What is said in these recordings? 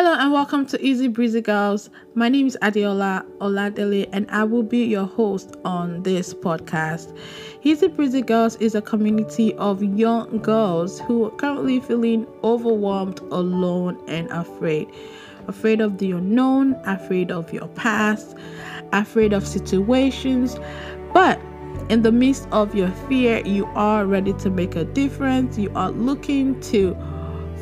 Hello and welcome to Easy Breezy Girls. My name is Adeola Oladele and I will be your host on this podcast. Easy Breezy Girls is a community of young girls who are currently feeling overwhelmed, alone, and afraid. Afraid of the unknown, afraid of your past, afraid of situations, but in the midst of your fear, you are ready to make a difference. You are looking to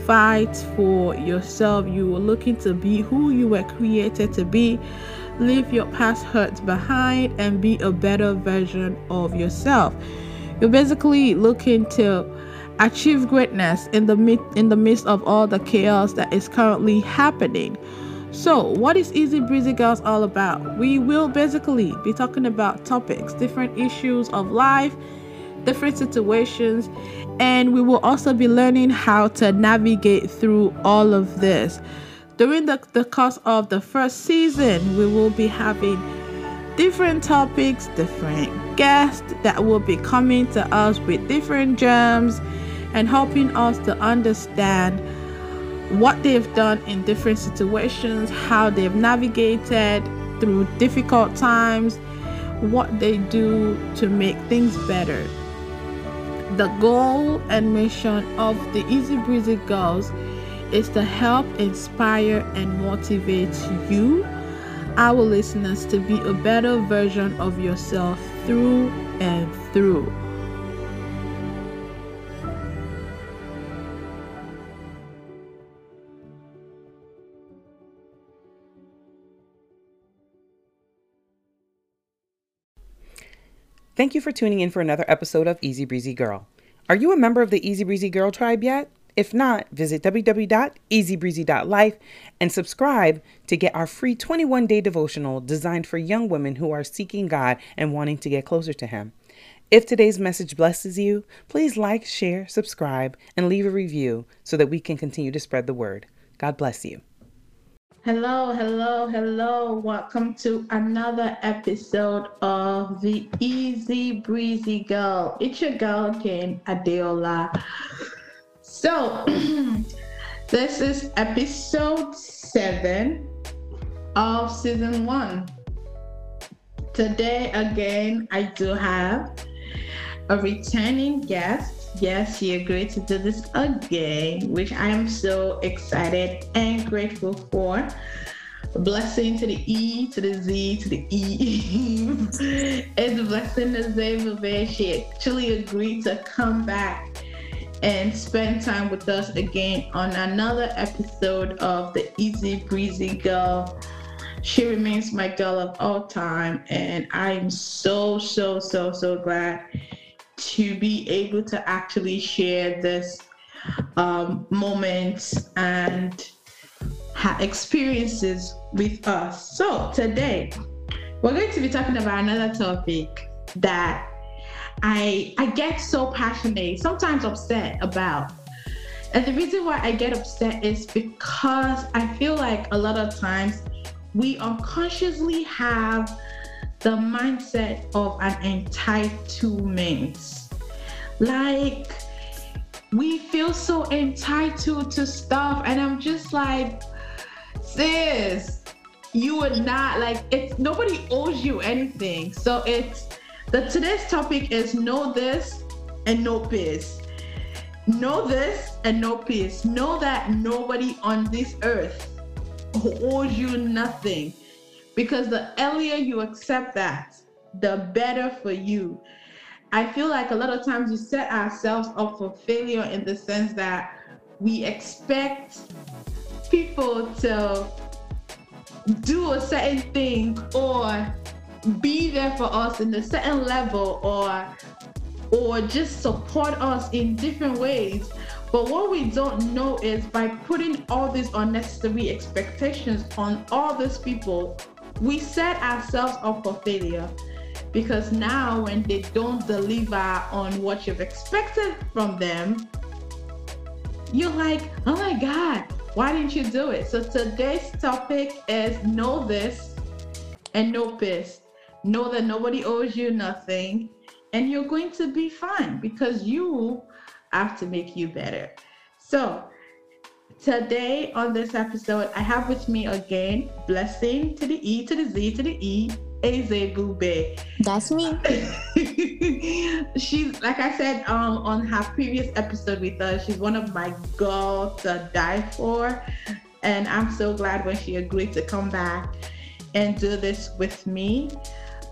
fight for yourself. You are looking to be who you were created to be. Leave your past hurts behind and be a better version of yourself. You're basically looking to achieve greatness in the mid- in the midst of all the chaos that is currently happening. So, what is Easy Breezy Girls all about? We will basically be talking about topics, different issues of life, different situations, and we will also be learning how to navigate through all of this. During the, the course of the first season, we will be having different topics, different guests that will be coming to us with different gems and helping us to understand what they've done in different situations, how they've navigated through difficult times, what they do to make things better. The goal and mission of the Easy Breezy Girls is to help inspire and motivate you, our listeners, to be a better version of yourself through and through. Thank you for tuning in for another episode of Easy Breezy Girl. Are you a member of the Easy Breezy Girl tribe yet? If not, visit www.ezbreezy.life and subscribe to get our free 21 day devotional designed for young women who are seeking God and wanting to get closer to Him. If today's message blesses you, please like, share, subscribe, and leave a review so that we can continue to spread the word. God bless you. Hello, hello, hello. Welcome to another episode of the Easy Breezy Girl. It's your girl again, Adeola. So, this is episode seven of season one. Today, again, I do have a returning guest yes, she agreed to do this again, which I am so excited and grateful for. Blessing to the E, to the Z, to the E. it's a blessing to Zay She actually agreed to come back and spend time with us again on another episode of the Easy Breezy Girl. She remains my girl of all time, and I am so, so, so, so glad to be able to actually share this um, moments and experiences with us. So today, we're going to be talking about another topic that I I get so passionate, sometimes upset about. And the reason why I get upset is because I feel like a lot of times we unconsciously have the mindset of an entitlement. Like, we feel so entitled to stuff, and I'm just like, sis, you would not like it's nobody owes you anything. So it's the today's topic is know this and no peace. Know this and no peace. Know that nobody on this earth owes you nothing because the earlier you accept that, the better for you. I feel like a lot of times we set ourselves up for failure in the sense that we expect people to do a certain thing or be there for us in a certain level or or just support us in different ways. But what we don't know is by putting all these unnecessary expectations on all these people, we set ourselves up for failure because now when they don't deliver on what you've expected from them you're like oh my god why didn't you do it? So today's topic is know this and know peace know that nobody owes you nothing and you're going to be fine because you have to make you better. So today on this episode, I have with me again Blessing to the E to the Z to the E, Eze Bube. That's me. she's like I said um, on her previous episode with us, she's one of my girls to die for. And I'm so glad when she agreed to come back and do this with me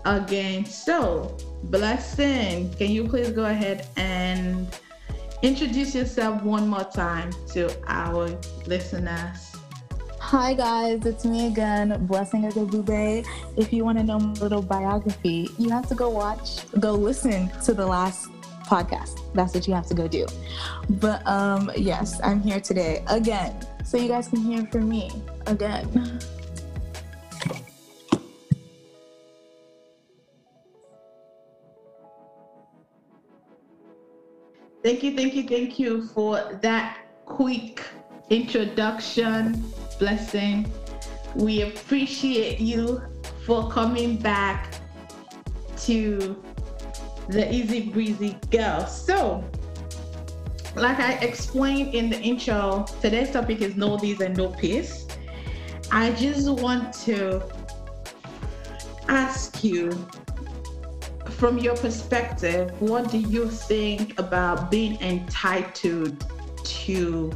again. So, Blessing, can you please go ahead and introduce yourself one more time to our listeners? Hi guys, it's me again, Blessing Agabube. If you want to know my little biography, you have to go watch, go listen to the last podcast. That's what you have to go do. But um yes, I'm here today again. So you guys can hear from me again. Thank you, thank you, thank you for that quick introduction blessing. We appreciate you for coming back to the Easy Breezy Girl. So, like I explained in the intro, today's topic is no these and no peace. I just want to ask you from your perspective, what do you think about being entitled to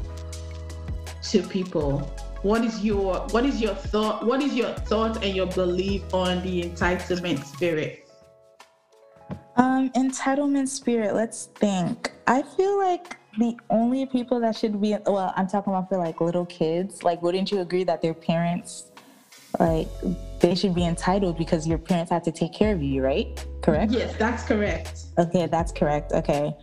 to people? What is your what is your thought what is your thought and your belief on the entitlement spirit? Um, entitlement spirit, let's think. I feel like the only people that should be well, I'm talking about for like little kids. Like, wouldn't you agree that their parents like they should be entitled because your parents have to take care of you, right? Correct? Yes, that's correct. Okay, that's correct. Okay.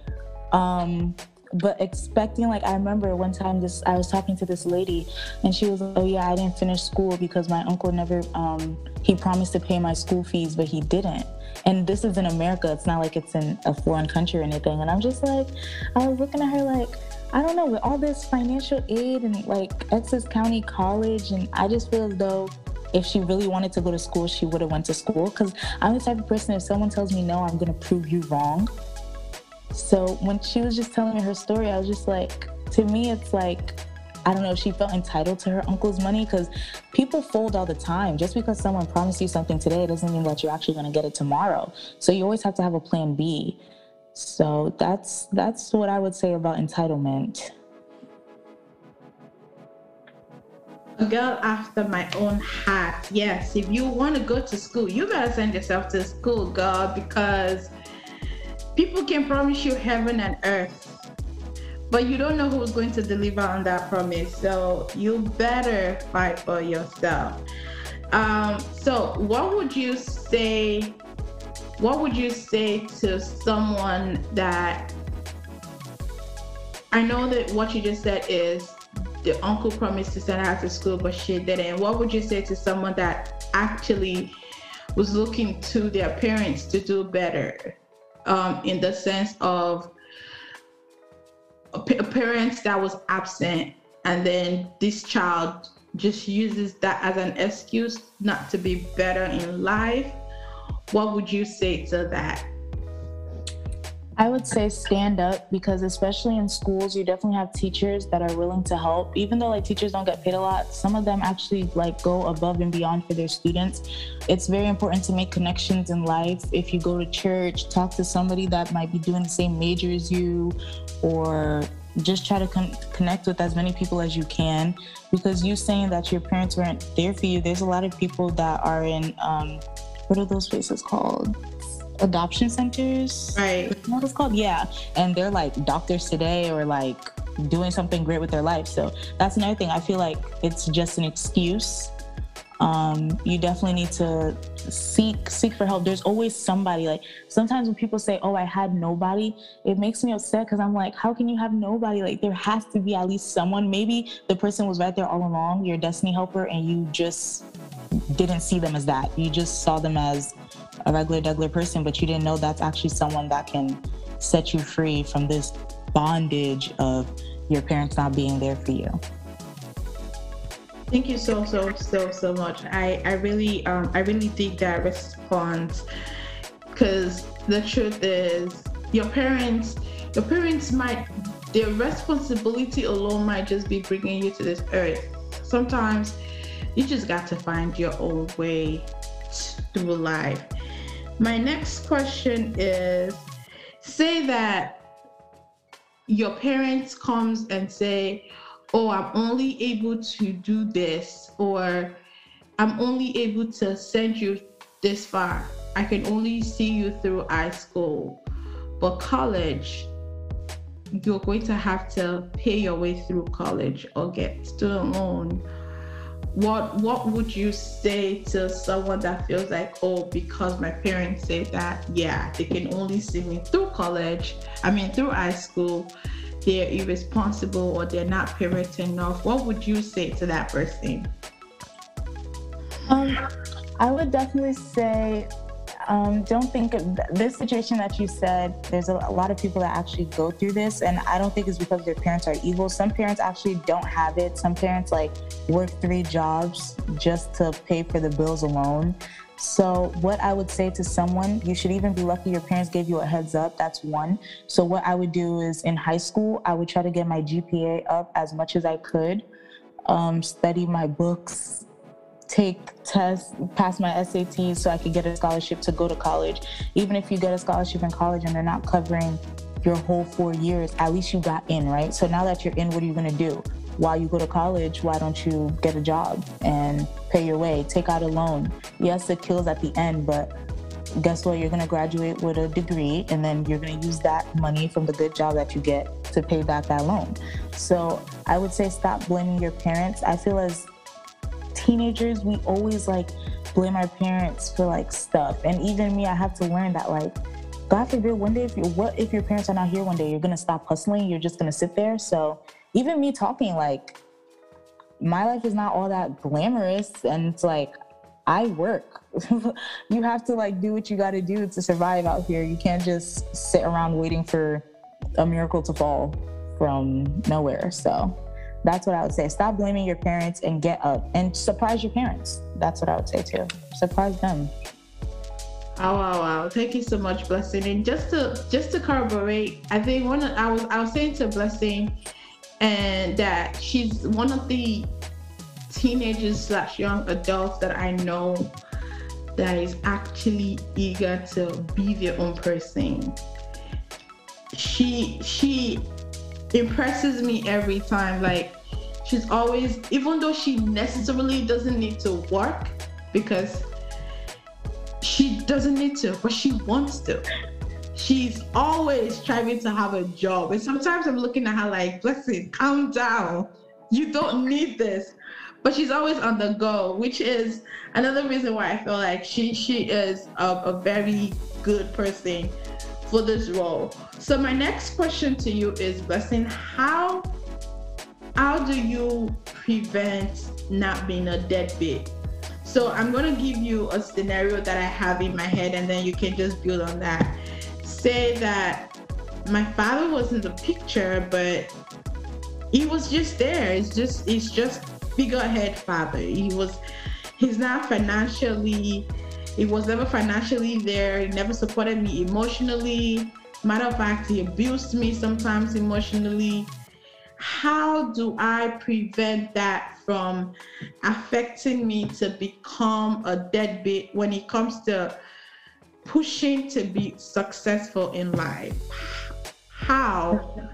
Um but expecting like I remember one time this I was talking to this lady and she was like, Oh yeah, I didn't finish school because my uncle never um he promised to pay my school fees but he didn't. And this is in America, it's not like it's in a foreign country or anything. And I'm just like I was looking at her like I don't know, with all this financial aid and like Essex County College and I just feel as though if she really wanted to go to school, she would have went to school. Because I'm the type of person, if someone tells me no, I'm gonna prove you wrong. So when she was just telling me her story, I was just like, to me, it's like, I don't know if she felt entitled to her uncle's money because people fold all the time. Just because someone promised you something today doesn't mean that you're actually going to get it tomorrow. So you always have to have a plan B. So that's that's what I would say about entitlement. A girl after my own heart. Yes, if you want to go to school, you gotta send yourself to school, girl, because people can promise you heaven and earth, but you don't know who's going to deliver on that promise. So you better fight for yourself. Um, so, what would you say? What would you say to someone that I know that what you just said is the uncle promised to send her to school, but she didn't. What would you say to someone that actually was looking to their parents to do better um, in the sense of a, a parent that was absent and then this child just uses that as an excuse not to be better in life? What would you say to that? I would say stand up because especially in schools, you definitely have teachers that are willing to help. Even though like teachers don't get paid a lot, some of them actually like go above and beyond for their students. It's very important to make connections in life. If you go to church, talk to somebody that might be doing the same major as you or just try to con- connect with as many people as you can because you saying that your parents weren't there for you there's a lot of people that are in um, what are those places called adoption centers. Right. What it's called? Yeah. And they're like doctors today or like doing something great with their life. So that's another thing. I feel like it's just an excuse. Um, you definitely need to seek seek for help. There's always somebody. Like sometimes when people say, "Oh, I had nobody," it makes me upset because I'm like, "How can you have nobody? Like there has to be at least someone. Maybe the person was right there all along, your destiny helper, and you just didn't see them as that. You just saw them as a regular regular person, but you didn't know that's actually someone that can set you free from this bondage of your parents not being there for you. Thank you so so so so much. I I really um I really dig that response because the truth is your parents your parents might their responsibility alone might just be bringing you to this earth. Sometimes you just got to find your own way through life. My next question is say that your parents comes and say, "Oh, I'm only able to do this," or "I'm only able to send you this far. I can only see you through high school, but college." You're going to have to pay your way through college or get student loan what what would you say to someone that feels like oh because my parents say that yeah they can only see me through college i mean through high school they're irresponsible or they're not parent enough what would you say to that person? Um i would definitely say um, don't think this situation that you said. There's a, a, lot of people that actually go through this, and I don't think it's because their parents are evil. Some parents actually don't have it. Some parents like work three jobs just to pay for the bills alone. So, what I would say to someone, you should even be lucky your parents gave you a heads up. That's one. So, what I would do is in high school, I would try to get my GPA up as much as I could, um, study my books, take tests, pass my SATs so I could get a scholarship to go to college. Even if you get a scholarship in college and they're not covering your whole four years, at least you got in, right? So now that you're in, what are you going to do? While you go to college, why don't you get a job and pay your way, take out a loan? Yes, it kills at the end, but guess what? You're going to graduate with a degree and then you're going to use that money from the good job that you get to pay back that loan. So I would say stop blaming your parents. I feel as teenagers, we always like blame our parents for like stuff. And even me, I have to learn that like, God forbid, one day if you what if your parents are not here one day, you're gonna stop hustling, you're just gonna sit there. So even me talking like my life is not all that glamorous and it's like I work. you have to like do what you got to do to survive out here. You can't just sit around waiting for a miracle to fall from nowhere. So that's what I would say. Stop blaming your parents and get up and surprise your parents. That's what I would say too. Surprise them. Oh wow, wow! Thank you so much, Blessing. And just to just to corroborate, I think one of, I was I was saying to Blessing, and that she's one of the teenagers slash young adults that I know that is actually eager to be their own person. She she impresses me every time. Like she's always, even though she necessarily doesn't need to work because she doesn't need to, but she wants to. She's always striving to have a job. And sometimes I'm looking at her like, blessing, calm down. You don't need this. But she's always on the go, which is another reason why I feel like she she is a, a very good person for this role. So my next question to you is, Blessing, how how do you prevent not being a deadbeat? So I'm to give you a scenario that I have in my head and then you can just build on that. Say that my father was in the picture, but he was just there. It's just it's just figurehead father. He was he's not financially he was never financially there. He never supported me emotionally. Matter of fact, he abused me sometimes emotionally how do I prevent that from affecting me to become a deadbeat when it comes to pushing to be successful in life? How?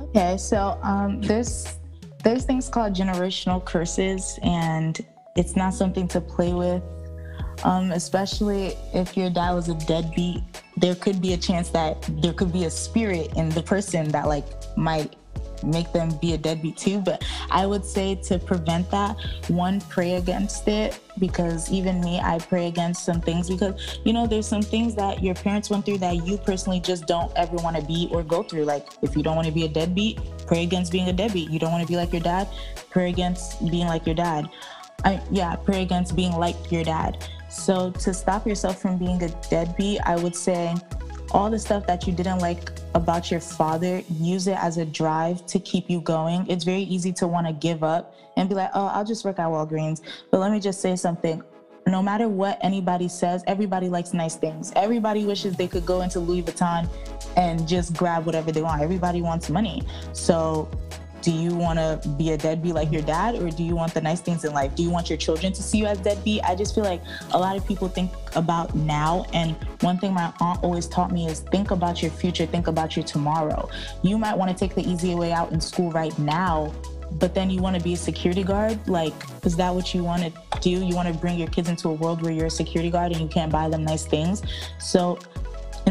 Okay, so um, there's there's things called generational curses, and it's not something to play with. Um, especially if your dad was a deadbeat, there could be a chance that there could be a spirit in the person that like might make them be a deadbeat too. But I would say to prevent that, one, pray against it because even me, I pray against some things because, you know, there's some things that your parents went through that you personally just don't ever want to be or go through. Like if you don't want to be a deadbeat, pray against being a deadbeat. You don't want to be like your dad, pray against being like your dad. I, yeah, pray against being like your dad. So to stop yourself from being a deadbeat, I would say all the stuff that you didn't like about your father, use it as a drive to keep you going. It's very easy to want to give up and be like, oh, I'll just work at Walgreens. But let me just say something. no matter what anybody says, everybody likes nice things. Everybody wishes they could go into Louis Vuitton and just grab whatever they want. Everybody wants money. So do you want to be a deadbeat like your dad or do you want the nice things in life? Do you want your children to see you as deadbeat? I just feel like a lot of people think about now and one thing my aunt always taught me is think about your future think about your tomorrow. You might want to take the easy way out in school right now but then you want to be a security guard? Like is that what you want to do? You want to bring your kids into a world where you're a security guard and you can't buy them nice things? So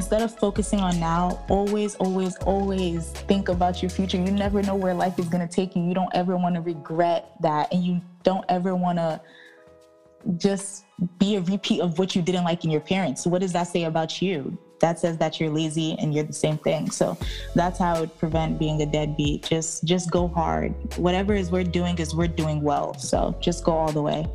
instead of focusing on now, always, always, always think about your future. You never know where life is going to take you. You don't ever want to regret that. And you don't ever want to just be a repeat of what you didn't like in your parents. What does that say about you? That says that you're lazy and you're the same thing. So that's how I would prevent being a deadbeat. Just just go hard. Whatever is we're doing is we're doing well. So just go all the way.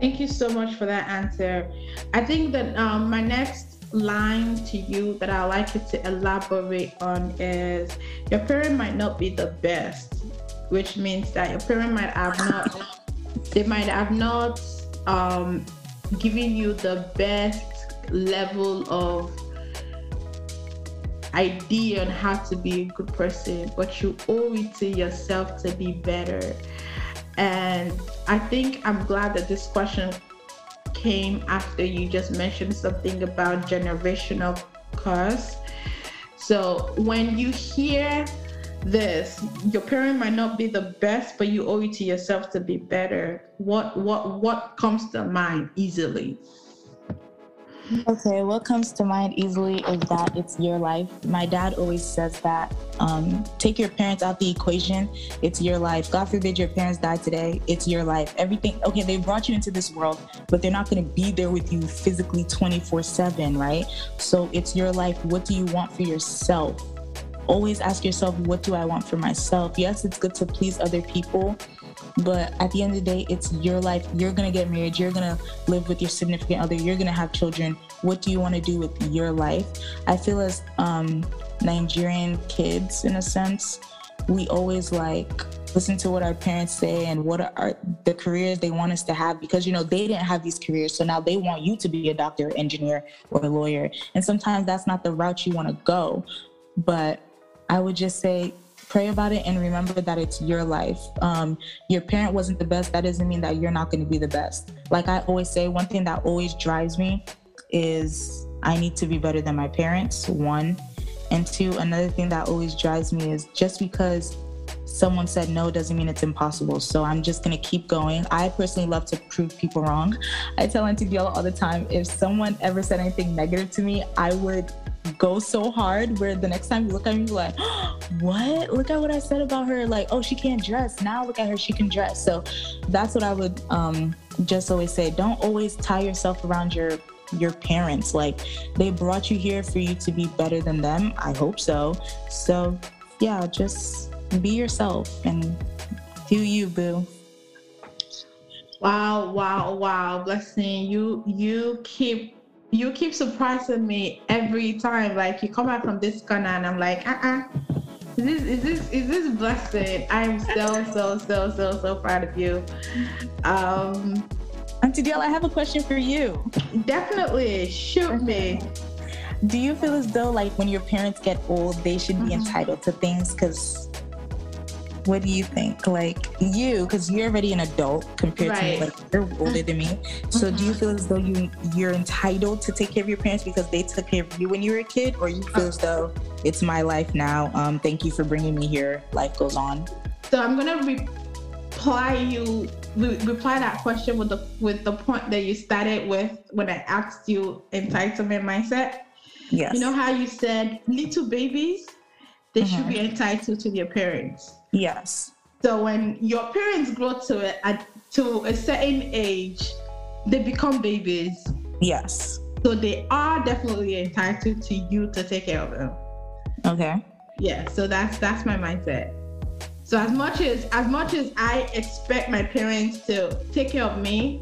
Thank you so much for that answer. I think that um, my next line to you that I like you to elaborate on is your parent might not be the best, which means that your parent might have not they might have not um, given you the best level of idea on how to be a good person, but you owe it to yourself to be better. And I think I'm glad that this question came after you just mentioned something about generational curse. So when you hear this, your parent might not be the best, but you owe it to yourself to be better. What what what comes to mind easily? Okay, what comes to mind easily is that it's your life. My dad always says that um, take your parents out the equation, it's your life. God forbid your parents die today, it's your life. Everything, okay, they brought you into this world, but they're not going to be there with you physically 24 7, right? So it's your life. What do you want for yourself? Always ask yourself, what do I want for myself? Yes, it's good to please other people, but at the end of the day, it's your life. You're going to get married. You're going to live with your significant other. You're going to have children. What do you want to do with your life? I feel as um, Nigerian kids, in a sense, we always like listen to what our parents say and what are the careers they want us to have because you know they didn't have these careers so now they want you to be a doctor engineer or a lawyer and sometimes that's not the route you want to go but i would just say pray about it and remember that it's your life. Um, your parent wasn't the best. That doesn't mean that you're not going to be the best. Like I always say, one thing that always drives me is I need to be better than my parents, one. And two, another thing that always drives me is just because someone said no doesn't mean it's impossible. So I'm just gonna keep going. I personally love to prove people wrong. I tell Auntie Deola all the time, if someone ever said anything negative to me, I would go so hard where the next time you look at me, like, what? Look at what I said about her. Like, oh, she can't dress. Now look at her, she can dress. So that's what I would um, just always say. Don't always tie yourself around your your parents. Like they brought you here for you to be better than them. I hope so. So yeah, just be yourself and do you, boo. Wow, wow, wow. Blessing. You you keep you keep surprising me every time. Like you come back from this corner and I'm like, uh-uh. Is this is this is this blessed? I'm so so so so so proud of you. Um Auntie Dale, I have a question for you. Definitely. Shoot me. Do you feel as though like when your parents get old, they should be mm-hmm. entitled to things? Because what do you think? Like you, because you're already an adult compared right. to me, like you're older than me. So mm-hmm. do you mm-hmm. feel as though you you're entitled to take care of your parents because they took care of you when you were a kid, or you feel as though it's my life now? Um, thank you for bringing me here. Life goes on. So I'm gonna reply you reply that question with the with the point that you started with when I asked you entitlement mindset. Yes. You know how you said little babies, they mm-hmm. should be entitled to their parents. Yes. So when your parents grow to a, to a certain age, they become babies. Yes. So they are definitely entitled to you to take care of them. Okay. Yeah. So that's that's my mindset. So as much as as much as I expect my parents to take care of me,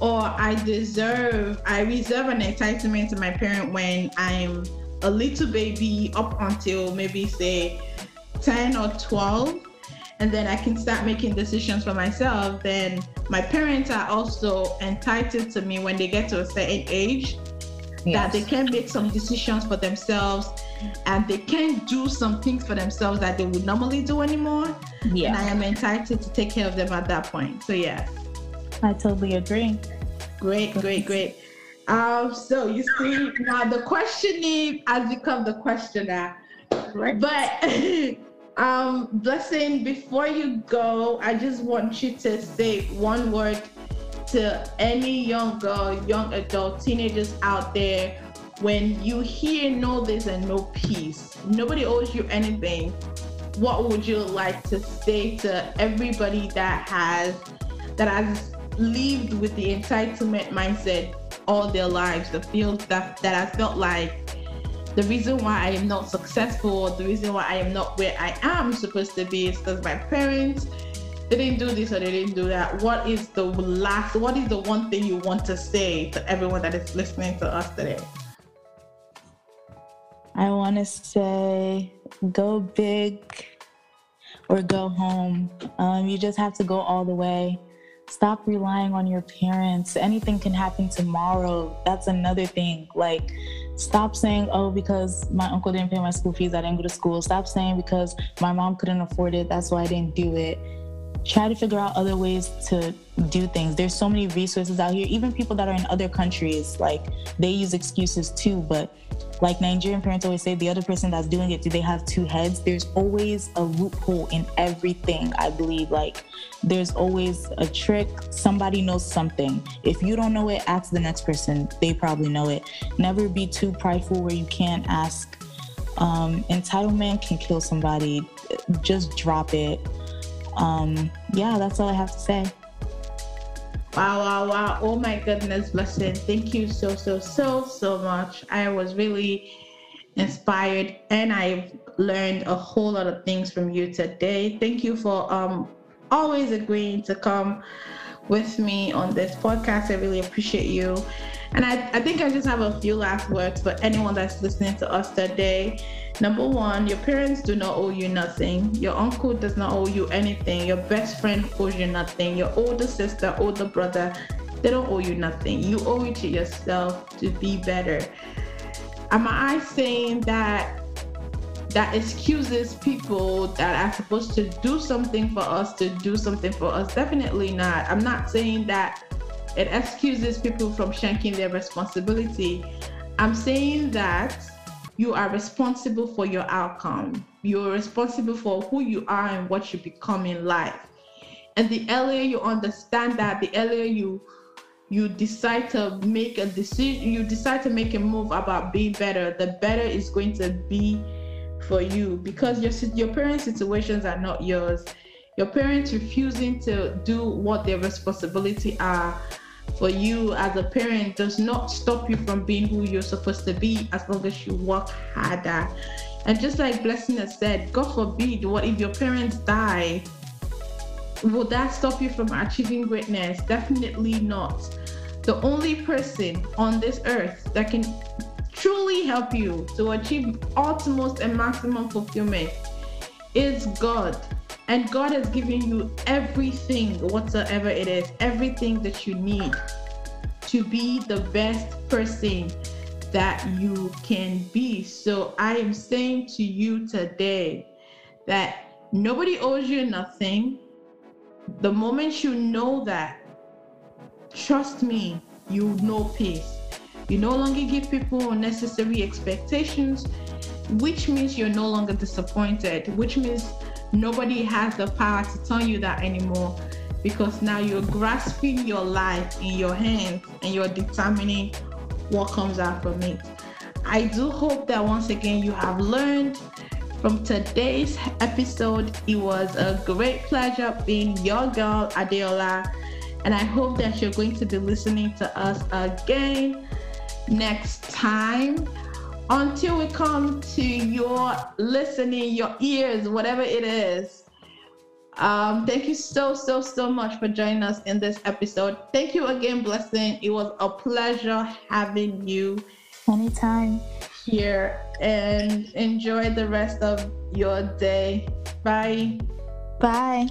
or I deserve, I reserve an entitlement to my parent when I'm a little baby up until maybe say 10 or 12 and then I can start making decisions for myself, then my parents are also entitled to me when they get to a certain age yes. that they can make some decisions for themselves and they can do some things for themselves that they would normally do anymore. Yeah. And I am entitled to take care of them at that point. So yeah. I totally agree. Great, great, great. Um, so you see now the questioning has become the questioner. Right. But um blessing, before you go, I just want you to say one word to any young girl, young adult, teenagers out there when you hear no this and no peace, nobody owes you anything. What would you like to say to everybody that has that has lived with the entitlement mindset all their lives, the field that that I felt like the reason why I am not successful, the reason why I am not where I am supposed to be is because my parents they didn't do this or they didn't do that. What is the last, what is the one thing you want to say to everyone that is listening to us today? I want to say go big or go home. Um, you just have to go all the way. Stop relying on your parents. Anything can happen tomorrow. That's another thing. Like, stop saying, oh, because my uncle didn't pay my school fees, I didn't go to school. Stop saying, because my mom couldn't afford it, that's why I didn't do it try to figure out other ways to do things. There's so many resources out here. Even people that are in other countries, like they use excuses too. But like Nigerian parents always say, the other person that's doing it, do they have two heads? There's always a loophole in everything, I believe. Like there's always a trick. Somebody knows something. If you don't know it, ask the next person. They probably know it. Never be too prideful where you can't ask. Um, entitlement can kill somebody. Just drop it um, yeah, that's all I have to say. Wow, wow, wow. Oh my goodness, blessing. Thank you so, so, so, so much. I was really inspired and I've learned a whole lot of things from you today. Thank you for um always agreeing to come with me on this podcast. I really appreciate you. And I, I think I just have a few last words for anyone that's listening to us today. Number one, your parents do not owe you nothing. Your uncle does not owe you anything. Your best friend owes you nothing. Your older sister, older brother, they don't owe you nothing. You owe it to yourself to be better. Am I saying that that excuses people that are supposed to do something for us to do something for us? Definitely not. I'm not saying that it excuses people from shanking their responsibility. I'm saying that you are responsible for your outcome. You're responsible for who you are and what you become in life. And the earlier you understand that, the earlier you you decide to make a decision, you decide to make a move about being better, the better it's going to be for you because your your parents' situations are not yours. Your parents refusing to do what their responsibility are for you as a parent does not stop you from being who you're supposed to be as long as you work harder. And just like Blessing has said, God forbid, what if your parents die? Will that stop you from achieving greatness? Definitely not. The only person on this earth that can truly help you to achieve utmost and maximum fulfillment is God. And God has given you everything, whatsoever it is, everything that you need to be the best person that you can be. So I am saying to you today that nobody owes you nothing. The moment you know that, trust me, you know peace. You no longer give people unnecessary expectations, which means you're no longer disappointed, which means nobody has the power to tell you that anymore because now you're grasping your life in your hands and you're determining what comes out from it. I do hope that once again you have learned from today's episode. It was a great pleasure being your girl, Adeola. And I hope that you're going to be listening to us again next time until we come to your listening, your ears, whatever it is. Um, thank you so, so, so much for joining us in this episode. Thank you again, Blessing. It was a pleasure having you anytime here and enjoy the rest of your day. Bye. Bye.